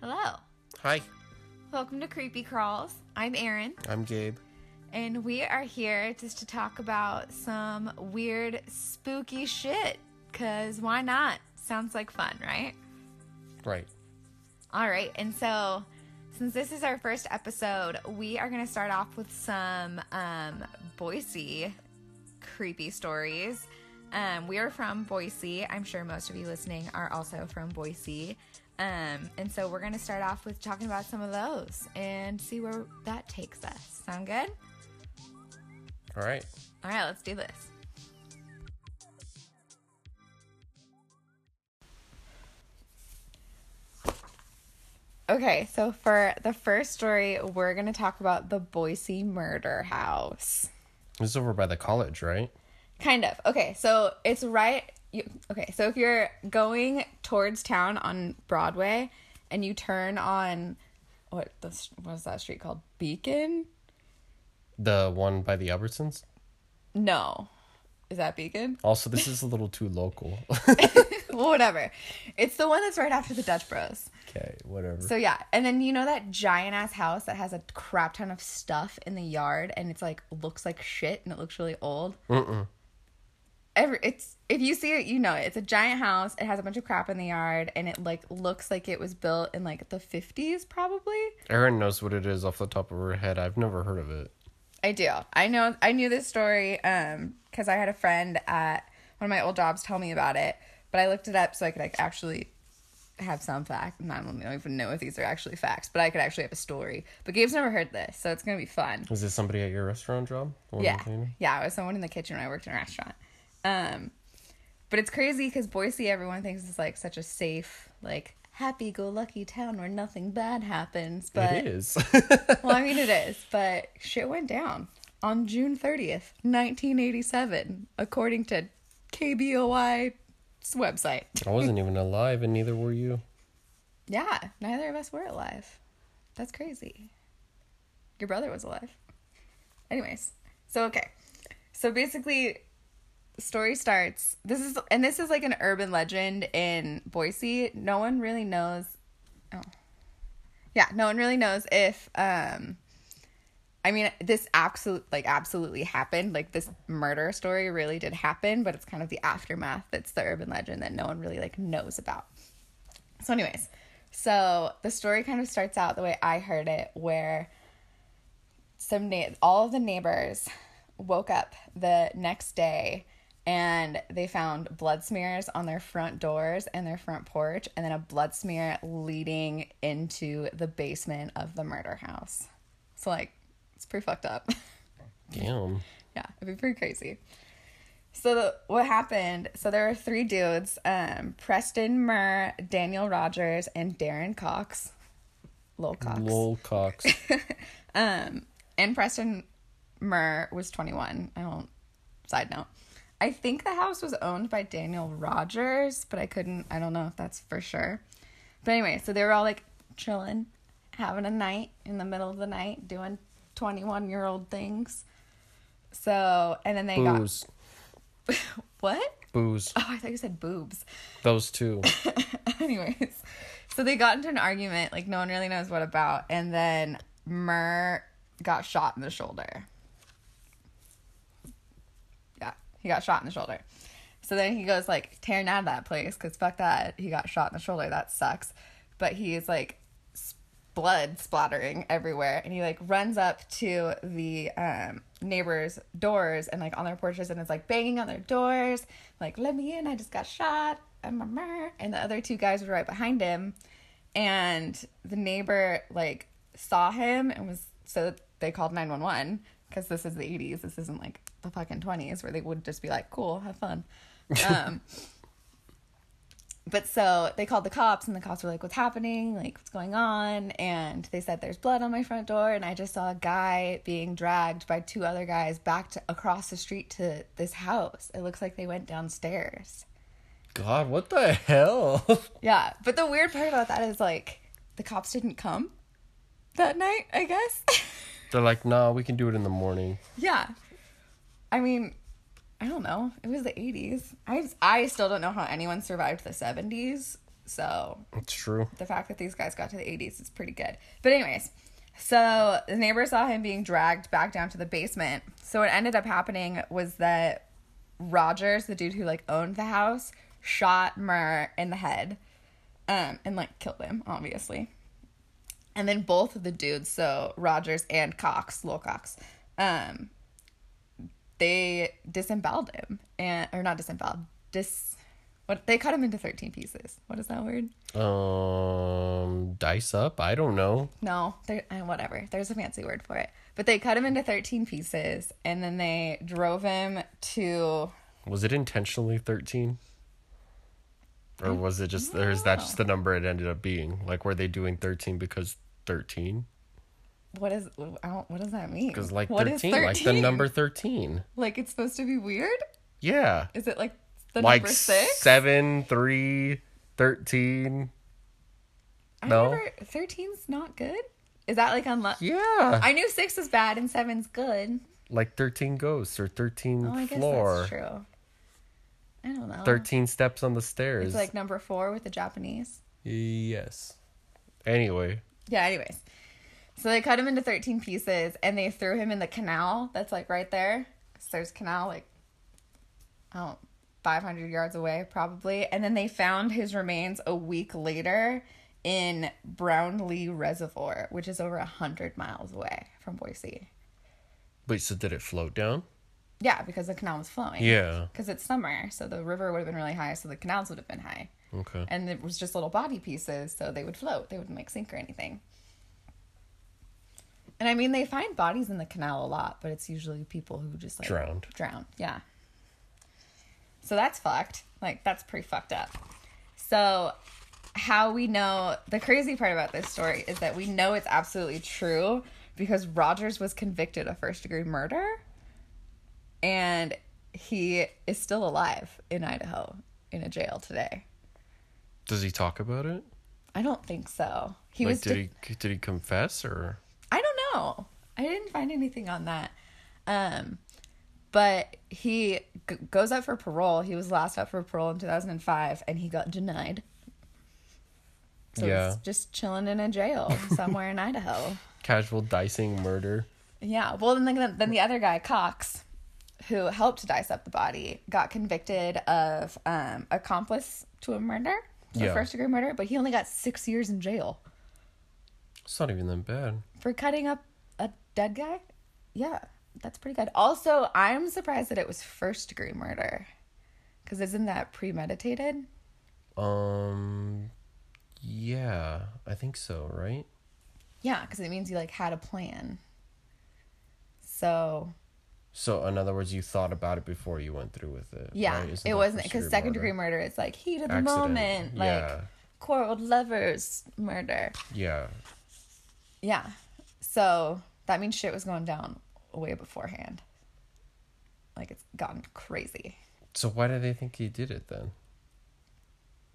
Hello. Hi, Welcome to Creepy Crawls. I'm Erin, I'm Gabe. and we are here just to talk about some weird, spooky shit. Because why not? Sounds like fun, right? Right. All right, and so since this is our first episode, we are going to start off with some um, Boise creepy stories. Um, we are from Boise. I'm sure most of you listening are also from Boise. Um, and so we're going to start off with talking about some of those and see where that takes us. Sound good? All right. All right, let's do this. Okay, so for the first story, we're going to talk about the Boise murder house. This is over by the college, right? Kind of. Okay, so it's right. You, okay, so if you're going towards town on Broadway and you turn on what the what is that street called? Beacon? The one by the Albertsons. No, is that Beacon? Also, this is a little too local. whatever. It's the one that's right after the Dutch Bros. okay, whatever. So yeah, and then you know that giant ass house that has a crap ton of stuff in the yard, and it's like looks like shit, and it looks really old. Mm-mm. Every it's if you see it, you know it. It's a giant house. It has a bunch of crap in the yard, and it like looks like it was built in like the fifties, probably. Erin knows what it is off the top of her head. I've never heard of it. I do. I know. I knew this story um because I had a friend at one of my old jobs tell me about it, but I looked it up so I could like actually have some fact. and I don't even know if these are actually facts, but I could actually have a story. But Gabe's never heard this, so it's gonna be fun. Was this somebody at your restaurant job? Yeah, yeah. I was someone in the kitchen when I worked in a restaurant. Um, but it's crazy because Boise, everyone thinks is like such a safe, like happy-go-lucky town where nothing bad happens. But it is. well, I mean, it is, but shit went down on June 30th, 1987, according to KBOI's website. I wasn't even alive, and neither were you. Yeah, neither of us were alive. That's crazy. Your brother was alive. Anyways, so okay. So basically, story starts. This is, and this is like an urban legend in Boise. No one really knows. Oh. Yeah, no one really knows if, um, I mean, this absolute like absolutely happened. Like this murder story really did happen, but it's kind of the aftermath that's the urban legend that no one really like knows about. So, anyways, so the story kind of starts out the way I heard it, where some na- all of the neighbors woke up the next day and they found blood smears on their front doors and their front porch, and then a blood smear leading into the basement of the murder house. So, like, it's pretty fucked up. Damn. Yeah, it'd be pretty crazy. So the, what happened? So there were three dudes: um, Preston Murr, Daniel Rogers, and Darren Cox. Lil Cox. Lol Cox. Um, and Preston Murr was twenty one. I don't. Side note. I think the house was owned by Daniel Rogers, but I couldn't. I don't know if that's for sure. But anyway, so they were all like chilling, having a night in the middle of the night, doing twenty one year old things. So and then they Booze. got what? Booze. Oh, I thought you said boobs. Those two. Anyways, so they got into an argument, like no one really knows what about, and then Murr got shot in the shoulder. Yeah, he got shot in the shoulder. So then he goes like tearing out of that place because fuck that. He got shot in the shoulder. That sucks. But he's like blood splattering everywhere, and he like runs up to the um, neighbors' doors and like on their porches, and is like banging on their doors, like "Let me in! I just got shot!" And and the other two guys were right behind him, and the neighbor like saw him and was so they called 911 because this is the 80s this isn't like the fucking 20s where they would just be like cool have fun. Um but so they called the cops and the cops were like what's happening like what's going on and they said there's blood on my front door and i just saw a guy being dragged by two other guys back to across the street to this house it looks like they went downstairs God, what the hell? yeah but the weird part about that is like the cops didn't come that night i guess They're like, nah, we can do it in the morning. Yeah. I mean, I don't know. It was the 80s. I I still don't know how anyone survived the 70s. So It's true. the fact that these guys got to the 80s is pretty good. But anyways, so the neighbor saw him being dragged back down to the basement. So what ended up happening was that Rogers, the dude who like owned the house, shot Murr in the head, um, and like killed him, obviously. And then both of the dudes, so Rogers and Cox, Lowell Cox, um, they disemboweled him and or not disemboweled, dis what they cut him into thirteen pieces. What is that word? Um, dice up. I don't know. No, there, uh, whatever. There's a fancy word for it. But they cut him into 13 pieces and then they drove him to. Was it intentionally thirteen? Or was it just, or is that just the number it ended up being? Like, were they doing 13 because 13? What is. I don't, what does that mean? Because, like, What is 13, like the number 13. Like it's supposed to be weird? Yeah. Is it like the like number six? 7, 3, 13. I no. 13's not good? Is that like unlucky? Yeah. I knew six was bad and seven's good. like 13 ghosts or 13 Oh, I guess floor. that's true. I don't know. 13 steps on the stairs. It's like number four with the Japanese. yes. Anyway, Yeah, anyways. So they cut him into 13 pieces and they threw him in the canal that's like right there. So there's canal like, I don't 500 yards away probably. And then they found his remains a week later in Brownlee Reservoir, which is over 100 miles away from Boise. wait, so did it float down? Yeah, because the canal was flowing. Yeah. Because it's summer, so the river would have been really high, so the canals would have been high. Okay. And it was just little body pieces, so they would float. They wouldn't make sink or anything. And I mean, they find bodies in the canal a lot, but it's usually people who just like Drowned. Drowned, yeah. So that's fucked. Like that's pretty fucked up. So how we know the crazy part about this story is that we know it's absolutely true because Rogers was convicted of first degree murder and he is still alive in Idaho in a jail today. Does he talk about it? I don't think so. He like, was. did de- he did he confess or? I know. I didn't find anything on that. Um, but he g- goes up for parole. He was last up for parole in 2005, and he got denied. So Yeah. he's just chilling in a jail somewhere in Idaho. Casual dicing murder. Yeah. Well, then the, then the other guy, Cox, who helped dice up the body, got convicted of um, accomplice to a murder, so Yeah. first degree murder, but he only got six years in jail. It's not even that bad. for cutting up a dead guy yeah that's pretty good also i'm surprised that it was first degree murder because isn't that premeditated Um, yeah, I think so. Right? yeah because it means you like had a plan so So, in other words, you thought about it before you went through with it. yeah right? It wasn't because second degree murder? it's like heat of the Accident, moment like yeah. quarreled lovers murder Yeah. Yeah so that means shit was going down way beforehand like it's gotten crazy So why do they think he did it then?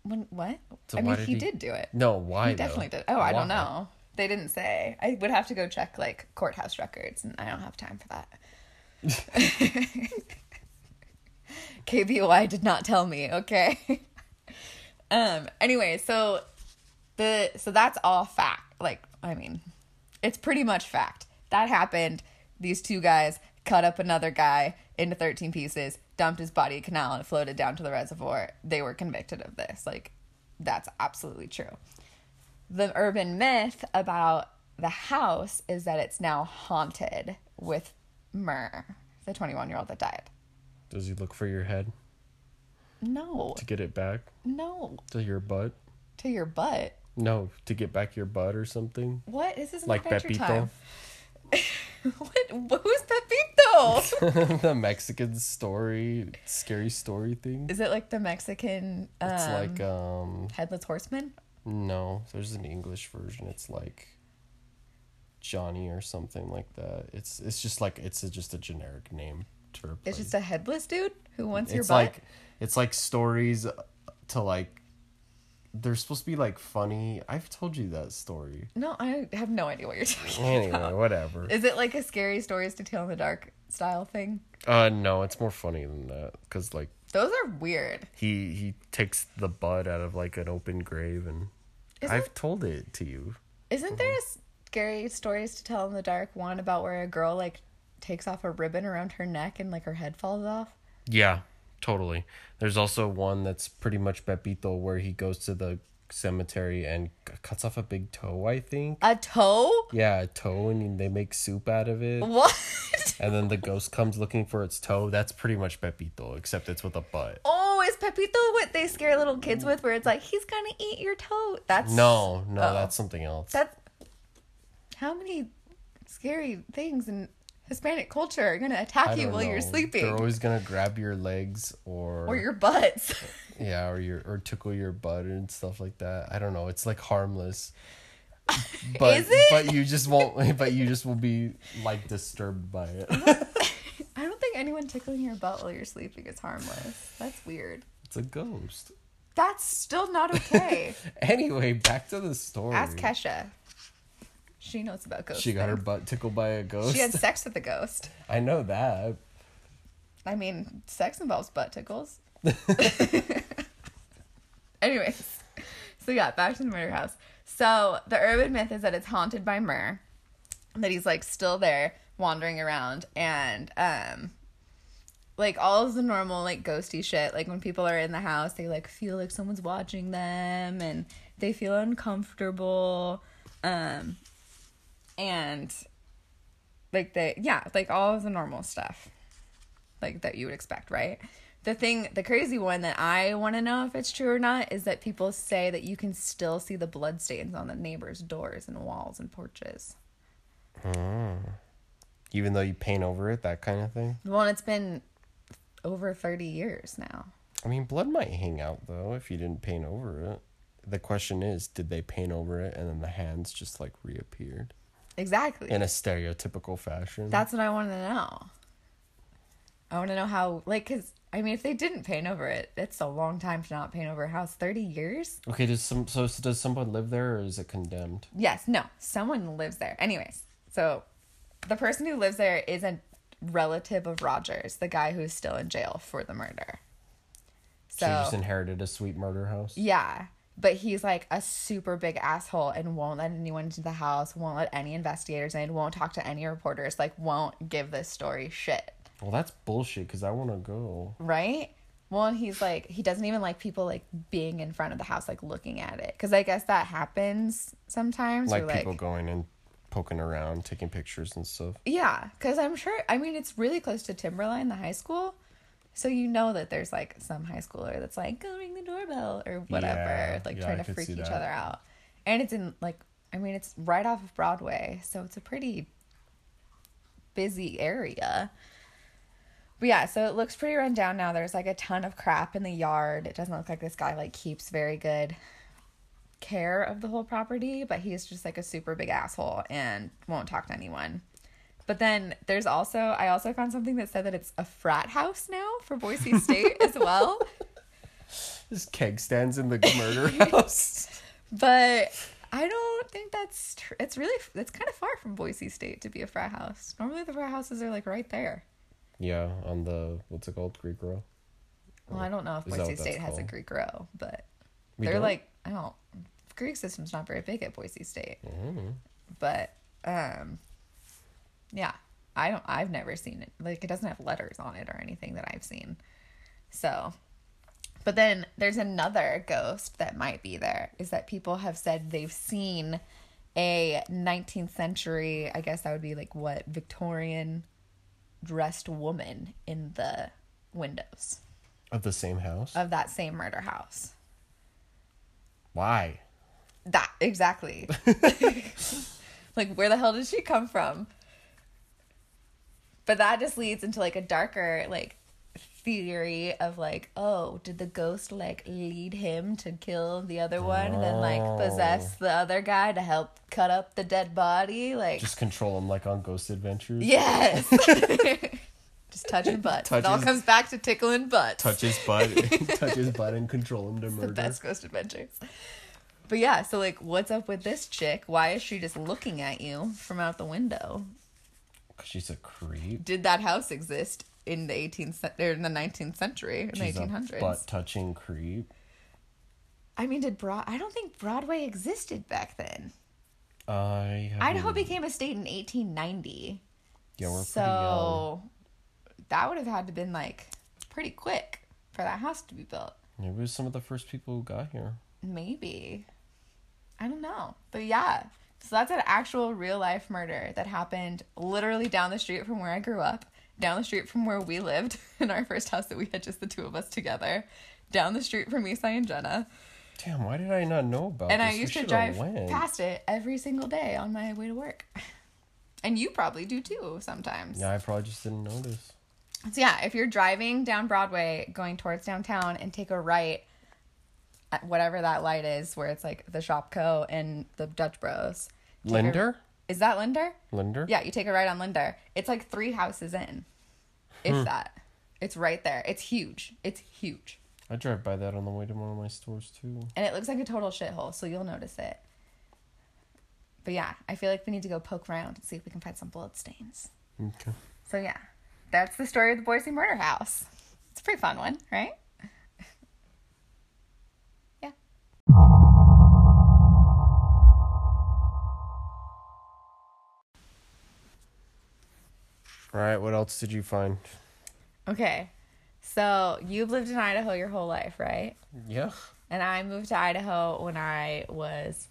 when what So i mean did he, he- did do it No, why? He though? definitely did. Oh, I don't know. They didn't say. I would have to go check like courthouse records, and I don't have time for that. KBOI did not tell me. Okay. um. Anyway, so the so that's all fact. Like, I mean, it's pretty much fact that happened. These two guys cut up another guy into 13 pieces, dumped his body canal, and floated down to the reservoir. They were convicted of this. Like, that's absolutely true. The urban myth about the house is that it's now haunted with Murr, the 21 year old that died. Does he look for your head No, to get it back no, to your butt? to your butt. No, to get back your butt or something. What is this Like Pepito, Time? what? Who's Pepito? the Mexican story, scary story thing. is it like the Mexican um, It's like um headless horseman? no, there's an English version. It's like Johnny or something like that. It's it's just like it's a, just a generic name to replace. It's just a headless dude who wants your it's butt. like it's like stories to like they're supposed to be like funny. I've told you that story. no, I have no idea what you're talking Anyway, about. Anyway, whatever. Is it like a scary stories to tell in the dark style thing? Uh, no, it's more funny than that. Cause like Those are weird. he he takes the bud out of like an open grave, and Isn't- I've told it to you. Isn't there a scary stories to tell in the dark one about where a girl like takes off a ribbon around her neck and like her head falls off? Yeah, totally. There's also one that's pretty much Pepito where he goes to the cemetery and cuts off a big toe, I think. A toe? Yeah, a toe, and they make soup out of it. What? And then the ghost comes looking for its toe. That's pretty much Pepito, except it's with a butt. oh, is Pepito what they scare little kids with where it's like he's gonna eat your toe? That's No, no, Oh. that's something else. That's how many scary things in Hispanic culture are gonna attack you while you're sleeping. They're always gonna grab your legs or or your butts. yeah, or your or tickle your butt and stuff like that. I don't know. It's like harmless. But Is it? but you just won't but you just will be like disturbed by it. I don't think anyone tickling your butt while you're sleeping is harmless. That's weird. it's a ghost. That's still not okay. Anyway, back to the story. Ask Kesha. She knows about ghosts. She got her butt tickled by a ghost. She had sex with a ghost. I know that. I mean, sex involves butt tickles. Anyways, so yeah, back to the murder house. So the urban myth is that it's haunted by Murr, that he's like still there wandering around, and um, like all of the normal like ghosty shit. Like when people are in the house, they like feel like someone's watching them, and they feel uncomfortable, um, and like the yeah, like all of the normal stuff like that you would expect, right? The thing, the crazy one that I want to know if it's true or not is that people say that you can still see the blood stains on the neighbors' doors and walls and porches. Mm. Even though you paint over it, that kind of thing. Well, and it's been over 30 years now. I mean, blood might hang out though if you didn't paint over it. The question is, did they paint over it and then the hands just like reappeared Exactly. in a stereotypical fashion? That's what I want to know. I want to know how, like, because, I mean, if they didn't paint over it, it's a long time to not paint over a house. 30 years? okay. Does some so does someone live there or is it condemned? Yes, no, someone lives there. Anyways, so the person who lives there is a relative of Rogers, the guy who's still in jail for the murder. So, So, you just inherited a sweet murder house. yeah, but he's like a super big asshole and won't let anyone into the house, won't let any investigators in, won't talk to any reporters, like won't give this story shit, Well, that's bullshit because I want to go. right? Well, and he's like he doesn't even like people like being in front of the house, like looking at it, because I guess that happens sometimes. Like like people going and poking around, taking pictures and stuff. Yeah, because I'm sure. I mean, it's really close to Timberline, the high school, so you know that there's like some high schooler that's like, "Go doorbell" or whatever, Yeah, like yeah, trying I to freak each that. other out. And it's in like, I mean, it's right off of Broadway, so it's a pretty busy area. But yeah, so it looks pretty run down now. There's like a ton of crap in the yard. It doesn't look like this guy like keeps very good care of the whole property, but he's just like a super big asshole and won't talk to anyone. But then there's also I also found something that said that it's a frat house now for Boise State as well. This keg stands in the murder house. But I don't think that's tr- it's really it's kind of far from Boise State to be a frat house. Normally the frat houses are like right there. Yeah, on the what's it called, Greek row. Well, I don't know if Is Boise State has a? Greek row, but We they're don't? like I don't Greek system's not very big at Boise State. Mhm. But um yeah, I don't I've never seen it. Like it doesn't have letters on it or anything that I've seen. So but then there's another ghost that might be there is that people have said they've seen a 19th century, I guess that would be like what Victorian dressed woman in the windows of the same house. of that same murder house. Why? That exactly. like where the hell did she come from? But that just leads into like a darker like theory of like, oh, did the ghost like lead him to kill the other one and then like possess the oh. other guy to help cut up the dead body? Like Just control him like on Ghost Adventures. Yes. just touching butts. it all comes back to tickling butts. Touch his butt, touch his butt, and control him to the murder. best ghost adventures. But yeah, so like, what's up with this chick? Why is she just looking at you from out the window? 'Cause she's a creep. Did that house exist in the 18th cen- or in the 19th century, in She's the a 1800s? butt touching creep. I mean, did Broad? I don't think Broadway existed back then. I have Idaho became a state in 1890. Yeah, we're so that would have had to been like pretty quick for that house to be built. Maybe it was some of the first people who got here. Maybe. I don't know. But yeah. So that's an actual real life murder that happened literally down the street from where I grew up, down the street from where we lived in our first house that we had just the two of us together, down the street from Isai and Jenna. Damn, why did I not know about and this? I We used to drive went. past it every single day on my way to work. And you probably do too sometimes. Yeah, I probably just didn't notice. So yeah, if you're driving down Broadway going towards downtown and take a right at whatever that light is where it's like the Shopko and the Dutch Bros. Linder? Is that Linder? Linder? Yeah, you take a ride on Linder. It's like three houses in. If Hmm. that. It's right there. It's huge. It's huge. I drive by that on the way to one of my stores too. And it looks like a total shithole, so you'll notice it. But yeah, I feel like we need to go poke around and see if we can find some blood stains. Okay. So yeah, that's the story of the Boise murder house. It's a pretty fun one, right? All right, what else did you find? Okay. So you've lived in Idaho your whole life, right? Yeah. And I moved to Idaho when I was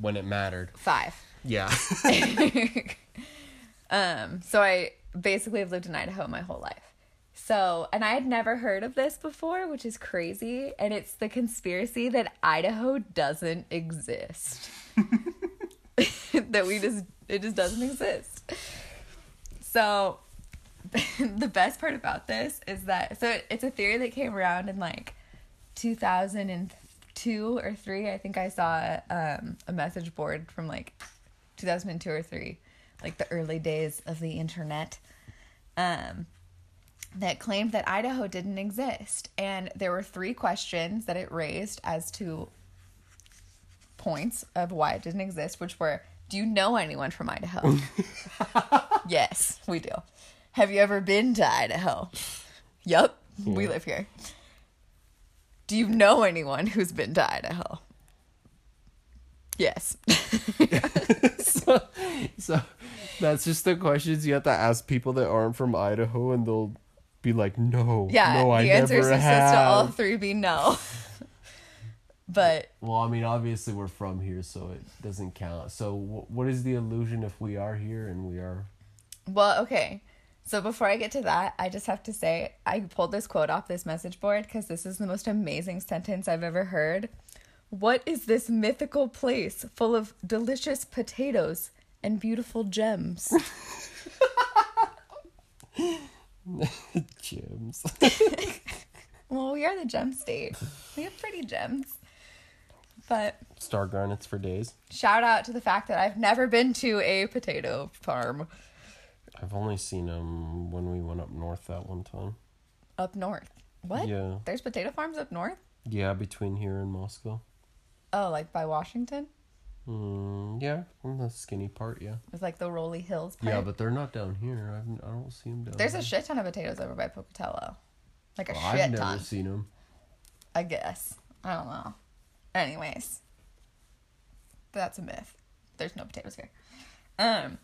When it mattered. five. Yeah. um, so I basically have lived in Idaho my whole life. So, and I had never heard of this before, which is crazy. And it's the conspiracy that Idaho doesn't exist. that we just, it just doesn't exist. So, the best part about this is that, so it, it's a theory that came around in like 2002 or 3. I think I saw um, a message board from like 2002 or 3 like the early days of the internet um that claimed that Idaho didn't exist and there were three questions that it raised as to points of why it didn't exist which were do you know anyone from Idaho? Yes we do. Have you ever been to Idaho? Yep we live here. Do you know anyone who's been to Idaho? Yes. So, so that's just the questions you have to ask people that aren't from Idaho, and they'll be like, "No, Yeah, no, I the answer is supposed to all three be no. but Well, I mean, obviously we're from here, so it doesn't count. So, wh- what is the illusion if we are here and we are? well, okay. So before I get to that, I just have to say I pulled this quote off this message board because this is the most amazing sentence I've ever heard. What is this mythical place full of delicious potatoes and beautiful gems? Gems. well, we are the gem state. We have pretty gems. But Star garnets for days. shout out to the fact that I've never been to a potato farm I've only seen them when we went up north that one time. up north. What? Yeah. There's potato farms up north? Yeah, between here and Moscow. Oh, like by Washington? Mm, yeah, the skinny part, yeah. It's like the Rolly Hills part? Yeah, but they're not down here. I've, I don't see them down There's here. a shit ton of potatoes over by Pocatello. Like a Well, shit I've never ton. seen them. I guess. I don't know. Anyways. That's a myth. There's no potatoes here. Um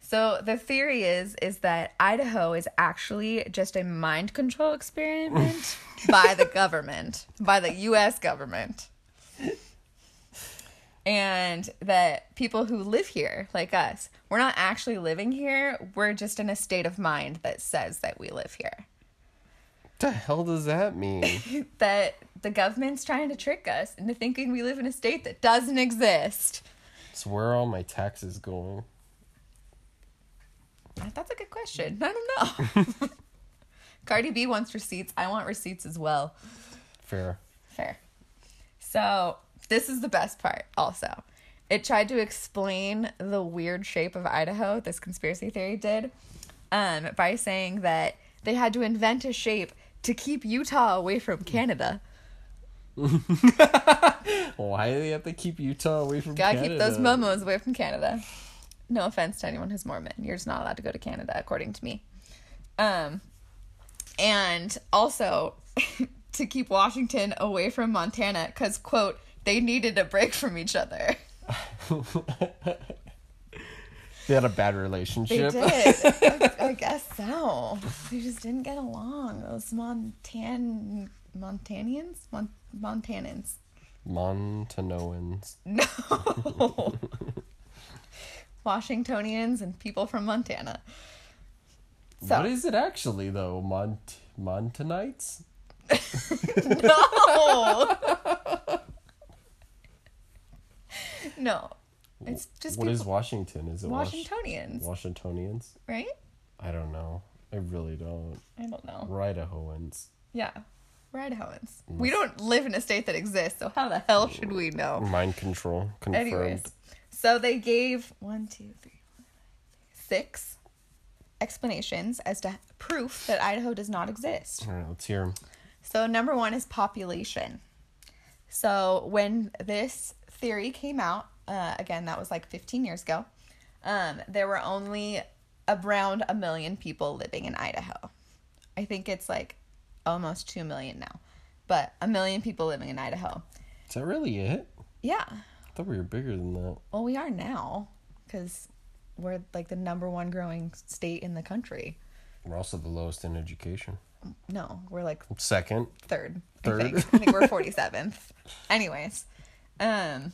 so the theory is is that Idaho is actually just a mind control experiment by the government, by the US government. And that people who live here, like us, we're not actually living here. We're just in a state of mind that says that we live here. What the hell does that mean? that the government's trying to trick us into thinking we live in a state that doesn't exist. so where are all my taxes going? That's a good question. I don't know. Cardi B wants receipts. I want receipts as well. Fair. Fair. So, this is the best part also. It tried to explain the weird shape of Idaho, this conspiracy theory did, um, by saying that they had to invent a shape to keep Utah away from Canada. Why do they have to keep Utah away from Canada? Gotta Canada? keep those momos away from Canada. No offense to anyone who's Mormon. You're just not allowed to go to Canada, according to me. Um, and also to keep Washington away from Montana because, quote, they needed a break from each other. They had a bad They relationship. did. I, I guess so. They just didn't get along. Those Montan Montanians, Mon- Montanans. Montanoans. No. Washingtonians and people from Montana. So What is it actually though? Mont Montanites? no. no. It's just What is people- Washington? Is it Washingtonians, Washingtonians? right? I don't know. I really don't. I don't know. Idahoans. Yeah. We're Idahoans. Mm. We don't live in a state that exists, so how the hell should we know? Mind control confirmed. Anyways, so they gave one, two, three, four, five, six explanations as to proof that Idaho does not exist. All right, let's hear 'em. So number one is population. So when this theory came out, uh, again that was like 15 years ago, um, there were only around a million people living in Idaho. I think it's like almost two million now, but a million people living in Idaho. Is that really it? Yeah. I thought we were bigger than that. Well, we are now because we're like the number one growing state in the country. We're also the lowest in education. No, we're like Second. third. Third. I think. I think we're forty seventh. Anyways, um,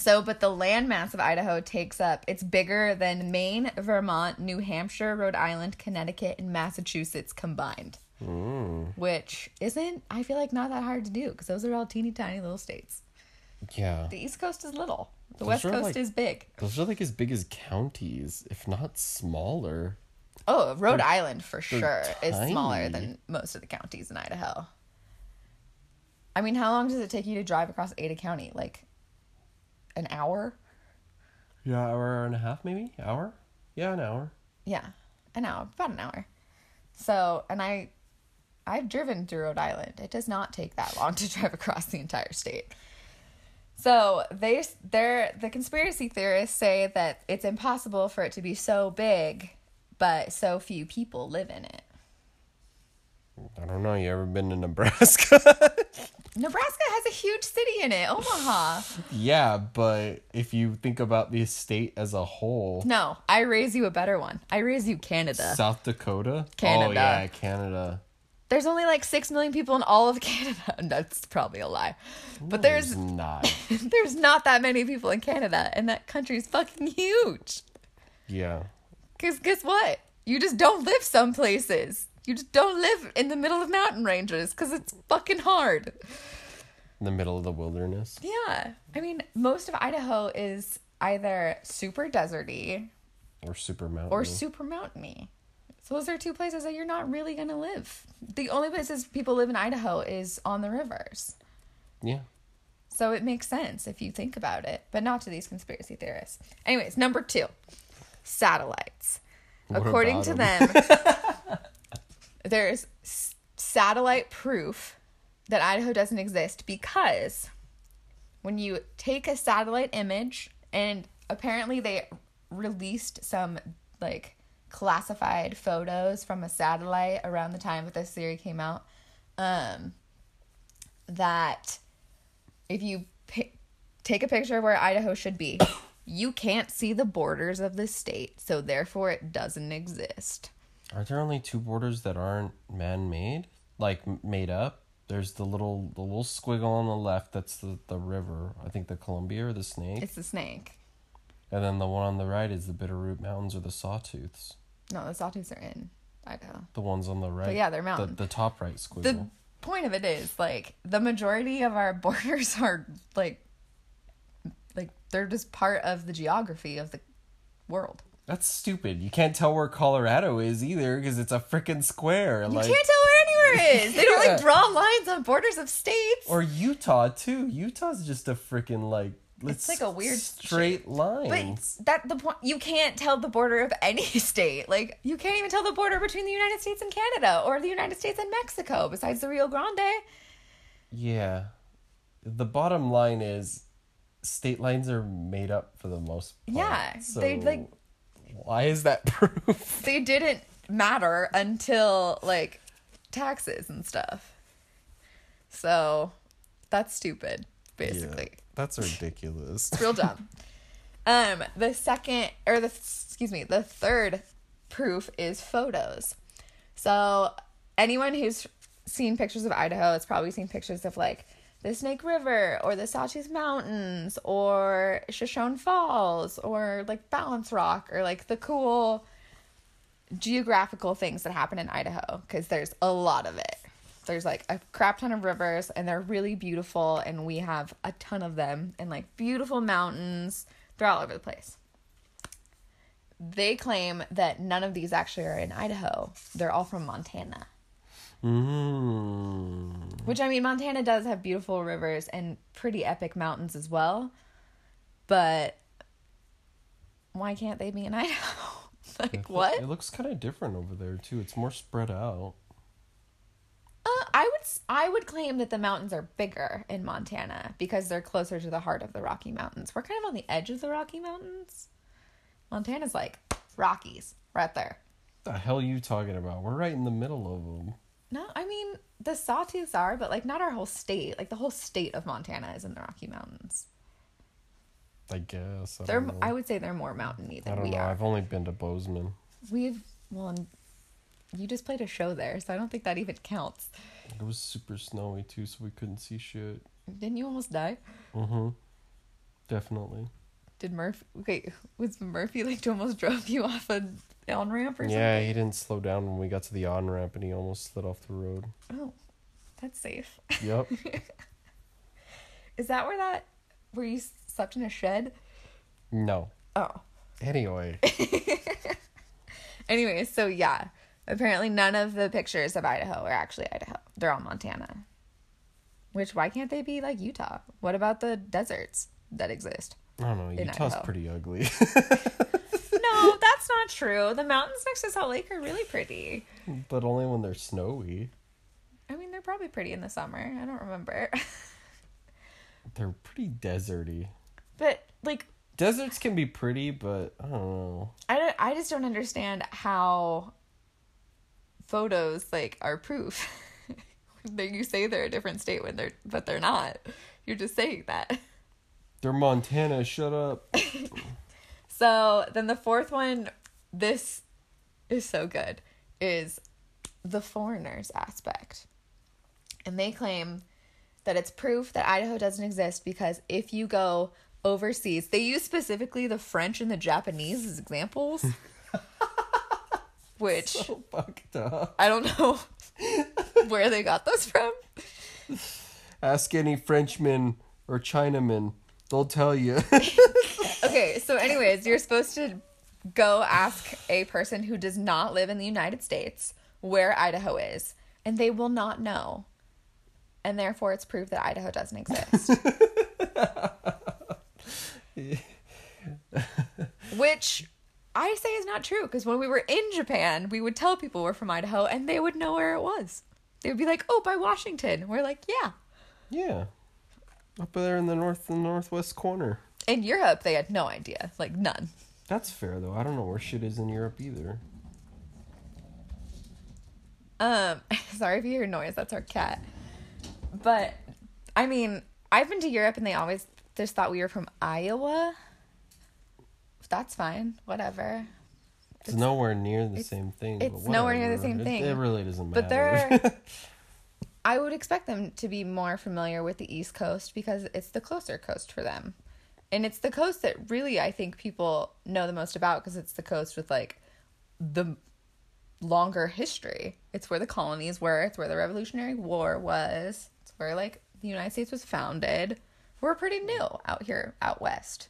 so but the land mass of Idaho takes up. It's bigger than Maine, Vermont, New Hampshire, Rhode Island, Connecticut, and Massachusetts combined. Mm. Which isn't, I feel like, not that hard to do because those are all teeny tiny little states. Yeah. The East Coast is little. The Those West Coast like- is big. Those are like as big as counties, if not smaller. Oh, Rhode Island for sure they're is smaller than most of the counties in Idaho. I mean, how long does it take you to drive across Ada County? Like an hour? Yeah, hour and a half maybe? Hour? Yeah, an hour. Yeah, an hour, about an hour. So, and I, I've driven through Rhode Island. It does not take that long to drive across the entire state. So they, they're the conspiracy theorists say that it's impossible for it to be so big, but so few people live in it. I don't know. You ever been to Nebraska? Nebraska has a huge city in it, Omaha. yeah, but if you think about the state as a whole, No, I raise you a better one. I raise you Canada. South Dakota? Canada. Oh, yeah, Canada. There's only like six million people in all of Canada. That's probably a lie. But there's not. there's not that many people in Canada, and that country's fucking huge. Yeah. Cause guess what? You just don't live some places. You just don't live in the middle of mountain ranges because it's fucking hard. In the middle of the wilderness. Yeah, I mean, most of Idaho is either super deserty Or super mountain. or super mountainy. So those are two places that you're not really gonna live. The only places people live in Idaho is on the rivers. Yeah. So it makes sense if you think about it, but not to these conspiracy theorists. Anyways, number two, satellites. What According to to 'em? them, there's satellite proof that Idaho doesn't exist because when you take a satellite image, and apparently they released some like classified photos from a satellite around the time that this theory came out, um, that if you pi- take a picture of where Idaho should be, you can't see the borders of the state, so therefore it doesn't exist. Are there only two borders that aren't man-made? Like made up? There's the little the little squiggle on the left that's the, the river. I think the Columbia or the Snake. It's the snake. and then the one on the right is the Bitterroot Mountains or the Sawtooths. No, the sawtooths are in Idaho. The ones on the right. yeah, they're the, the top right squiggle. The point of it is like the majority of our borders are like like they're just part of the geography of the world. That's stupid. You can't tell where Colorado is either because it's a freaking square. You like can't tell where anywhere is. They don't like draw lines on borders of states. or Utah too. Utah's just a freaking like It's like a weird straight line. But that the point you can't tell the border of any state. Like you can't even tell the border between the United States and Canada or the United States and Mexico besides the Rio Grande. Yeah. The bottom line is state lines are made up for the most part. Yeah, they, like- Why is that proof? they didn't matter until like taxes and stuff. So that's stupid, basically. Yeah, that's ridiculous. It's real dumb. Um, the second or the excuse me, the third proof is photos. So anyone who's seen pictures of Idaho has probably seen pictures of like the Snake River or the Sawtooth Mountains or Shoshone Falls or like Balance Rock or like the cool geographical things that happen in Idaho because there's a lot of it. There's like a crap ton of rivers and they're really beautiful and we have a ton of them and like beautiful mountains. They're all over the place. They claim that none of these actually are in Idaho. They're all from Montana. Mm. Which I mean, Montana does have beautiful rivers and pretty epic mountains as well. But why can't they be in Idaho? like what? It looks kind of different over there too. It's more spread out. Uh, I would I would claim that the mountains are bigger in Montana because they're closer to the heart of the Rocky Mountains. We're kind of on the edge of the Rocky Mountains. Montana's like Rockies right there. The hell are you talking about? We're right in the middle of them. No, I mean the Sawtooths are, but like not our whole state. Like the whole state of Montana is in the Rocky Mountains. I guess. I They're know. I would say they're more mountainy I than don't we know. are. I've only been to Bozeman. We've well, and you just played a show there, so I don't think that even counts. It was super snowy too, so we couldn't see shit. Didn't you almost die? Mm-hmm. Definitely. Did Murphy? Wait, was Murphy like almost drove you off on ramp or something? Yeah, he didn't slow down when we got to the on ramp, and he almost slid off the road. Oh, that's safe. Yep. Is that where that where you slept in a shed? no. Oh. Anyway, Anyways, so yeah, apparently none of the pictures of Idaho are actually Idaho. They're all Montana. Which why can't they be like Utah? What about the deserts that exist? I don't know. Utah's Idaho. pretty ugly, No, that's not true. The mountains next to Salt Lake are really pretty. but only when they're snowy. I mean, they're probably pretty in the summer. I don't remember. They're pretty deserty. but like Deserts can be pretty, but I don't know. I don't, I just don't understand how photos like are proof. That you say they're a different state when they're but they're not. You're just saying that. They're Montana. Shut up. So then the fourth one, this is so good, is the foreigners aspect. And they claim that it's proof that Idaho doesn't exist because if you go overseas, they use specifically the French and the Japanese as examples. which So fucked up. I don't know where they got those from. Ask any Frenchman or Chinaman. They'll tell you. Okay, so anyways, you're supposed to go ask a person who does not live in the United States where Idaho is, and they will not know. And therefore it's proof that Idaho doesn't exist. Which I say is not true because when we were in Japan, we would tell people we're from Idaho and they would know where it was. They would be like, "Oh, by Washington." We're like, "Yeah." yeah. Up there in the north and northwest corner. In Europe, they had no idea, like none. That's fair though. I don't know where shit is in Europe either. Um, sorry if you hear noise. That's our cat. But I mean, I've been to Europe and they always just thought we were from Iowa. That's fine. Whatever. It's, nowhere near the same thing. it's but nowhere near the same It- thing. It, really doesn't matter. But they're I would expect them to be more familiar with the East Coast because it's the closer coast for them. And it's the coast that really I think people know the most about because it's the coast with like the longer history. It's where the colonies were, it's where the Revolutionary War was. It's where like the United States was founded. We're pretty new out here out west.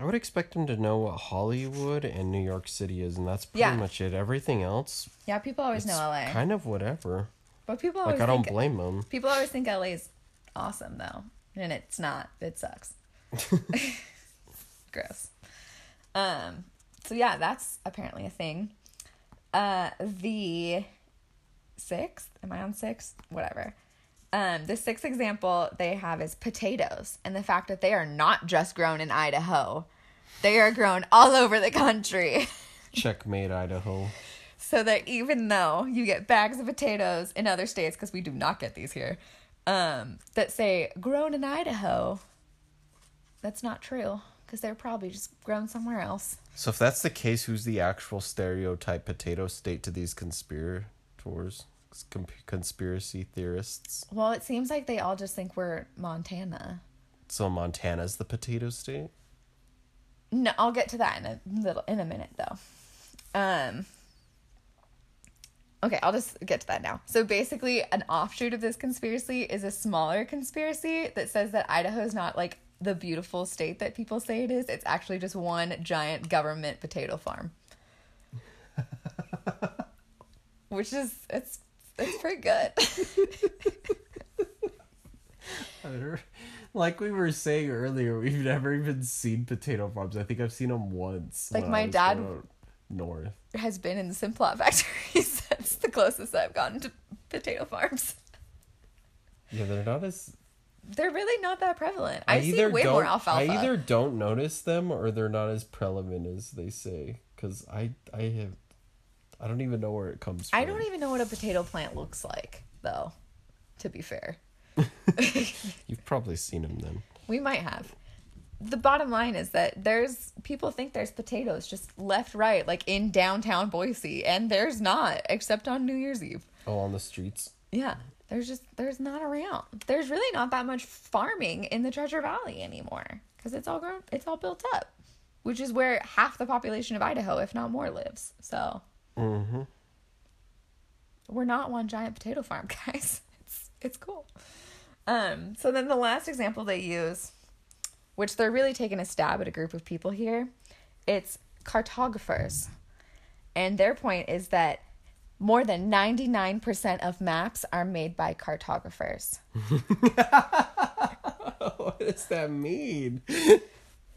I would expect them to know what Hollywood and New York City is, and that's pretty Yeah. much it. Everything else, Yeah, people always know LA. kind of whatever. but people always Like I don't think blame them. People always think LA is awesome though, and it's not. It sucks. Gross. Um. So yeah, that's apparently a thing. Uh, the sixth. Am I on sixth? Whatever. Um, the sixth example they have is potatoes and the fact that they are not just grown in Idaho. They are grown all over the country. Checkmate, Idaho. so that even though you get bags of potatoes in other states, because we do not get these here, um, that say grown in Idaho, that's not true because they're probably just grown somewhere else. So if that's the case, who's the actual stereotype potato state to these conspirators, conspiracy theorists? Well, it seems like they all just think we're Montana. So Montana's the potato state. No, I'll get to that in a little in a minute though. Um Okay, I'll just get to that now. So basically an offshoot of this conspiracy is a smaller conspiracy that says that Idaho is not like the beautiful state that people say it is. It's actually just one giant government potato farm. Which is it's it's pretty good. like we were saying earlier, we've never even seen potato farms. I think I've seen them once. Like my dad- north. Has been in the Simplot factory. That's the closest I've gotten to potato farms. Yeah, they're not as. They're really not that prevalent. I, see either way more alfalfa. I either don't notice them or they're not as prevalent as they say. Because I, I have, I don't even know where it comes from. I don't even know what a potato plant looks like, though. To be fair, You've probably seen them then. we might have. The bottom line is that there's people think there's potatoes just left, right, like in downtown Boise, and there's not, except on New Year's Eve. Oh, on the streets. Yeah, there's just there's not around. There's really not that much farming in the Treasure Valley anymore because it's all grown, it's all built up, which is where half the population of Idaho, if not more, lives. So Mm-hmm. we're not one giant potato farm, guys. It's it's cool. Um, so then the last example they use, which they're really taking a stab at a group of people here, it's cartographers. And their point is that more than 99% of maps are made by cartographers. what does that mean?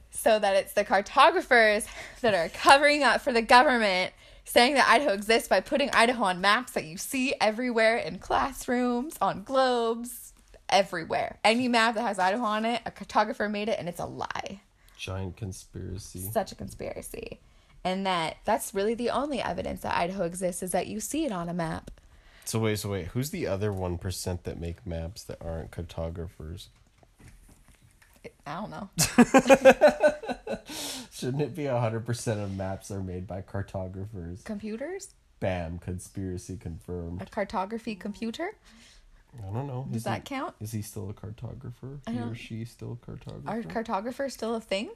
So that it's the cartographers that are covering up for the government, saying that Idaho exists by putting Idaho on maps that you see everywhere in classrooms, on globes, everywhere. Any map that has Idaho on it, a cartographer made it, and it's a lie. Giant conspiracy. Such a conspiracy. And that that's really the only evidence that Idaho exists is that you see it on a map. So wait, so wait, who's the other one percent that make maps that aren't cartographers? I don't know. Shouldn't it be hundred percent of maps are made by cartographers? Computers? Bam, conspiracy confirmed. A cartography computer? I don't know. Does Is that he, count? Is he still a cartographer? He uh-huh. or she still a cartographer? Are cartographers still a thing?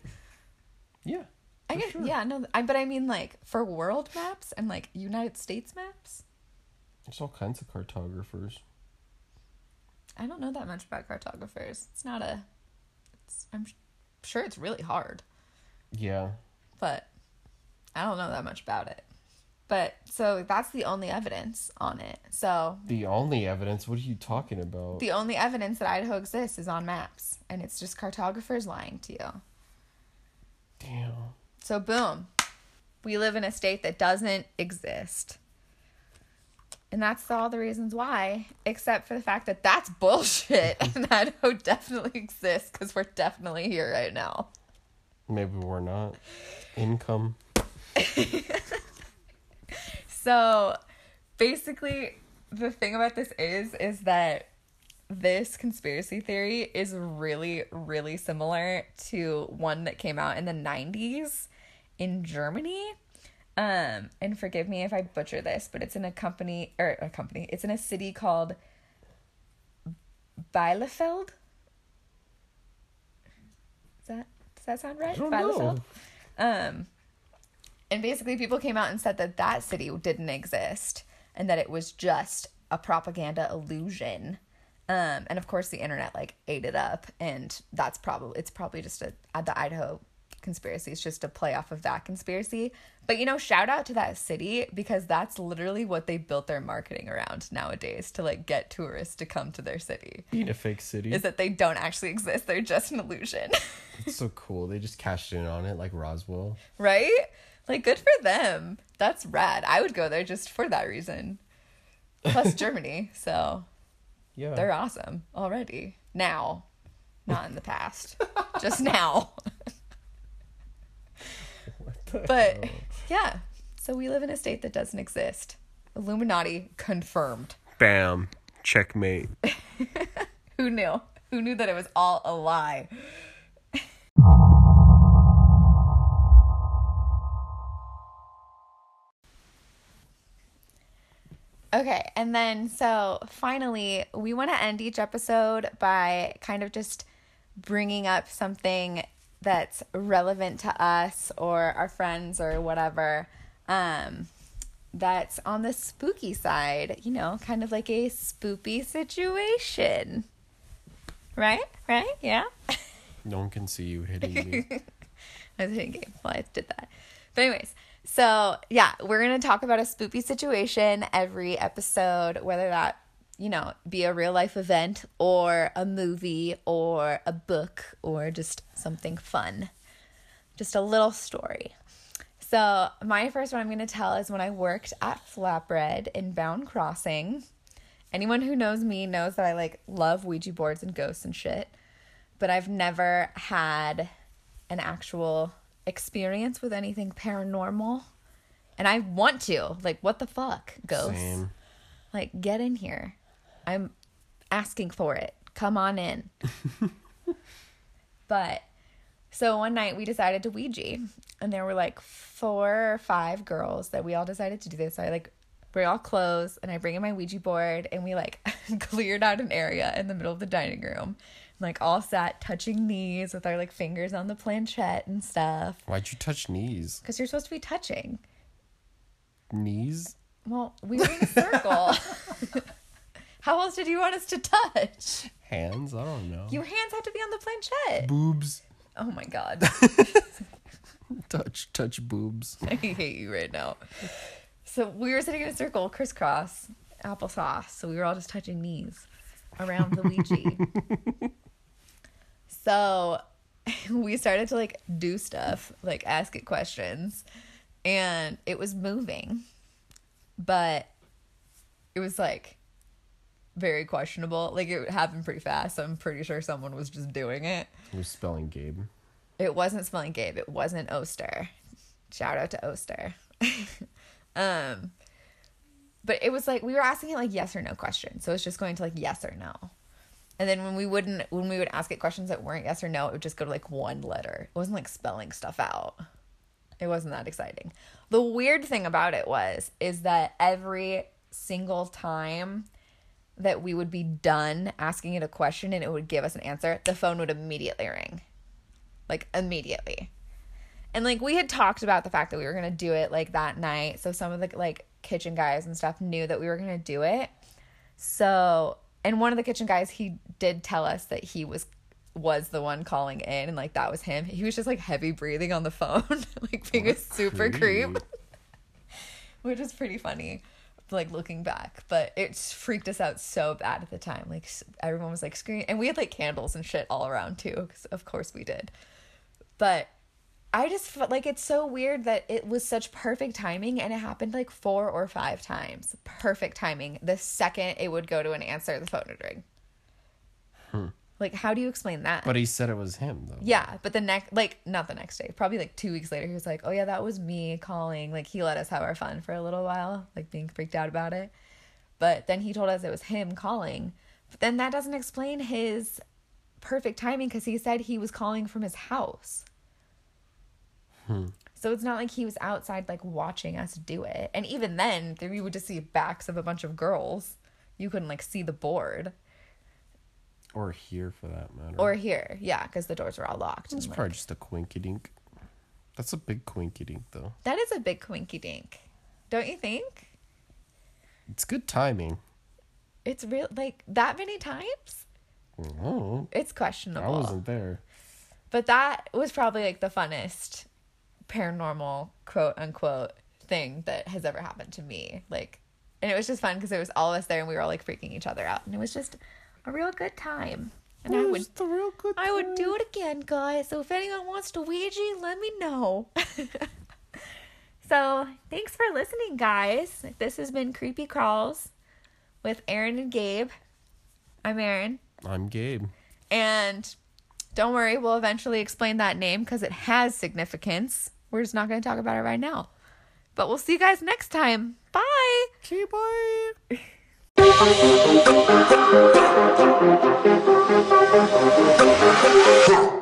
yeah. I guess sure. yeah, no, I but I mean like for world maps and like United States maps. There's all kinds of cartographers. I don't know that much about cartographers. It's not a. It's, I'm sure it's really hard, Yeah. but I don't know that much about it. But so that's the only evidence on it. So The only evidence. What are you talking about? the only evidence that Idaho exists is on maps, and it's just cartographers lying to you. Damn. So boom, we live in a state that doesn't exist. And that's all the reasons why, except for the fact that that's bullshit and Idaho definitely exists because we're definitely here right now. Maybe we're not. Income. So basically, the thing about this is, is that this conspiracy theory is really, really similar to one that came out in the 90s in Germany. Um, and forgive me if I butcher this, but it's in a company or a company. It's in a city called Bielefeld. Is that does that sound right? Know. Um, and basically, people came out and said that that city didn't exist and that it was just a propaganda illusion. Um, and of course, the internet like ate it up, and that's probably it's probably just a the Idaho conspiracy is just a play off of that conspiracy. But you know, shout out to that city because that's literally what they built their marketing around nowadays to like get tourists to come to their city. Being a fake city. Is that they don't actually exist; they're just an illusion. It's so cool. They just cashed in on it like Roswell. right? Like, good for them. That's rad. I would go there just for that reason. Plus Germany, so Yeah. They're awesome already. Now. Not in the past. Just now. but yeah. So we live in a state that doesn't exist. Illuminati confirmed. Bam. Checkmate. Who knew? Who knew that it was all a lie? Okay, and then so finally, we want to end each episode by kind of just bringing up something that's relevant to us or our friends or whatever. Um, that's on the spooky side, you know, kind of like a spoopy situation. Right? Right? Yeah. No one can see you hitting me. I was hitting game while I did that. But anyways, so yeah, we're gonna talk about a spoopy situation every episode, whether that you know be a real life event or a movie or a book or just something fun, just a little story. So my first one I'm gonna tell is when I worked at Flatbread in Bown Crossing. Anyone who knows me knows that I like love Ouija boards and ghosts and shit, but I've never had an actual experience with anything paranormal. And I want to. Like, what the fuck, ghosts? Same. Like, get in here. I'm asking for it. Come on in. but so one night we decided to Ouija, and there were like four or five girls that we all decided to do this. So I like bring all clothes, and I bring in my Ouija board, and we like cleared out an area in the middle of the dining room. and, Like all sat touching knees with our like fingers on the planchette and stuff. Why'd you touch knees? Because you're supposed to be touching. Knees? Well, we were in a circle. How else did you want us to touch? Hands? I don't know. Your hands have to be on the planchette. Boobs. Oh my god. Touch, touch boobs. I hate you right now. So we were sitting in a circle, crisscross, applesauce. So we were all just touching knees around the Ouija. so we started to like do stuff, like ask it questions, and it was moving, but it was like very questionable. Like it happened pretty fast. So I'm pretty sure someone was just doing it. We're spelling Gabe. It wasn't spelling Gabe. It wasn't Oster. Shout out to Oster. um, but it was like we were asking it like yes or no questions. So it's just going to like yes or no. And then when we wouldn't when we would ask it questions that weren't yes or no, it would just go to like one letter. It wasn't like spelling stuff out. It wasn't that exciting. The weird thing about it was is that every single time that we would be done asking it a question and it would give us an answer, the phone would immediately ring. Like immediately. And like we had talked about the fact that we were going to do it like that night. So some of the like kitchen guys and stuff knew that we were going to do it. So, and one of the kitchen guys he did tell us that he was was the one calling in and like that was him. He was just like heavy breathing on the phone, like being a super creep, Creep. which is pretty funny like looking back, but it freaked us out so bad at the time. Like everyone was like screaming, and we had like candles and shit all around too, because of course we did. But I just felt like it's so weird that it was such perfect timing, and it happened like four or five times. Perfect timing. The second it would go to an answer, the phone would ring. Hmm. Like, how do you explain that? But he said it was him, though. Yeah, but the next, like, not the next day, probably like two weeks later, he was like, "Oh yeah, that was me calling." Like, he let us have our fun for a little while, like being freaked out about it. But then he told us it was him calling. But then that doesn't explain his perfect timing because he said he was calling from his house. Hmm. So it's not like he was outside like watching us do it. And even then, you would just see backs of a bunch of girls. You couldn't like see the board Or here, for that matter. or here, yeah, because the doors were all locked. It's and, like- probably just a quinky dink. That's a big quinky dink, though. That is a big quinky dink. Don't you think? It's good timing. It's real like that many times? Oh, It's questionable. I wasn't there. But that was probably like the funnest paranormal quote unquote thing that has ever happened to me. Like and it was just fun because it was all of us there and we were all like freaking each other out. And it was just a real good time. And I would was the real good. I would do it again, guys. So if anyone wants to Ouija, let me know. so thanks for listening, guys. This has been Creepy Crawls with Aaron and Gabe. I'm Erin. I'm Gabe. And don't worry, we'll eventually explain that name because it has significance. We're just not going to talk about it right now. But we'll see you guys next time. Bye. Okay, bye. Yeah.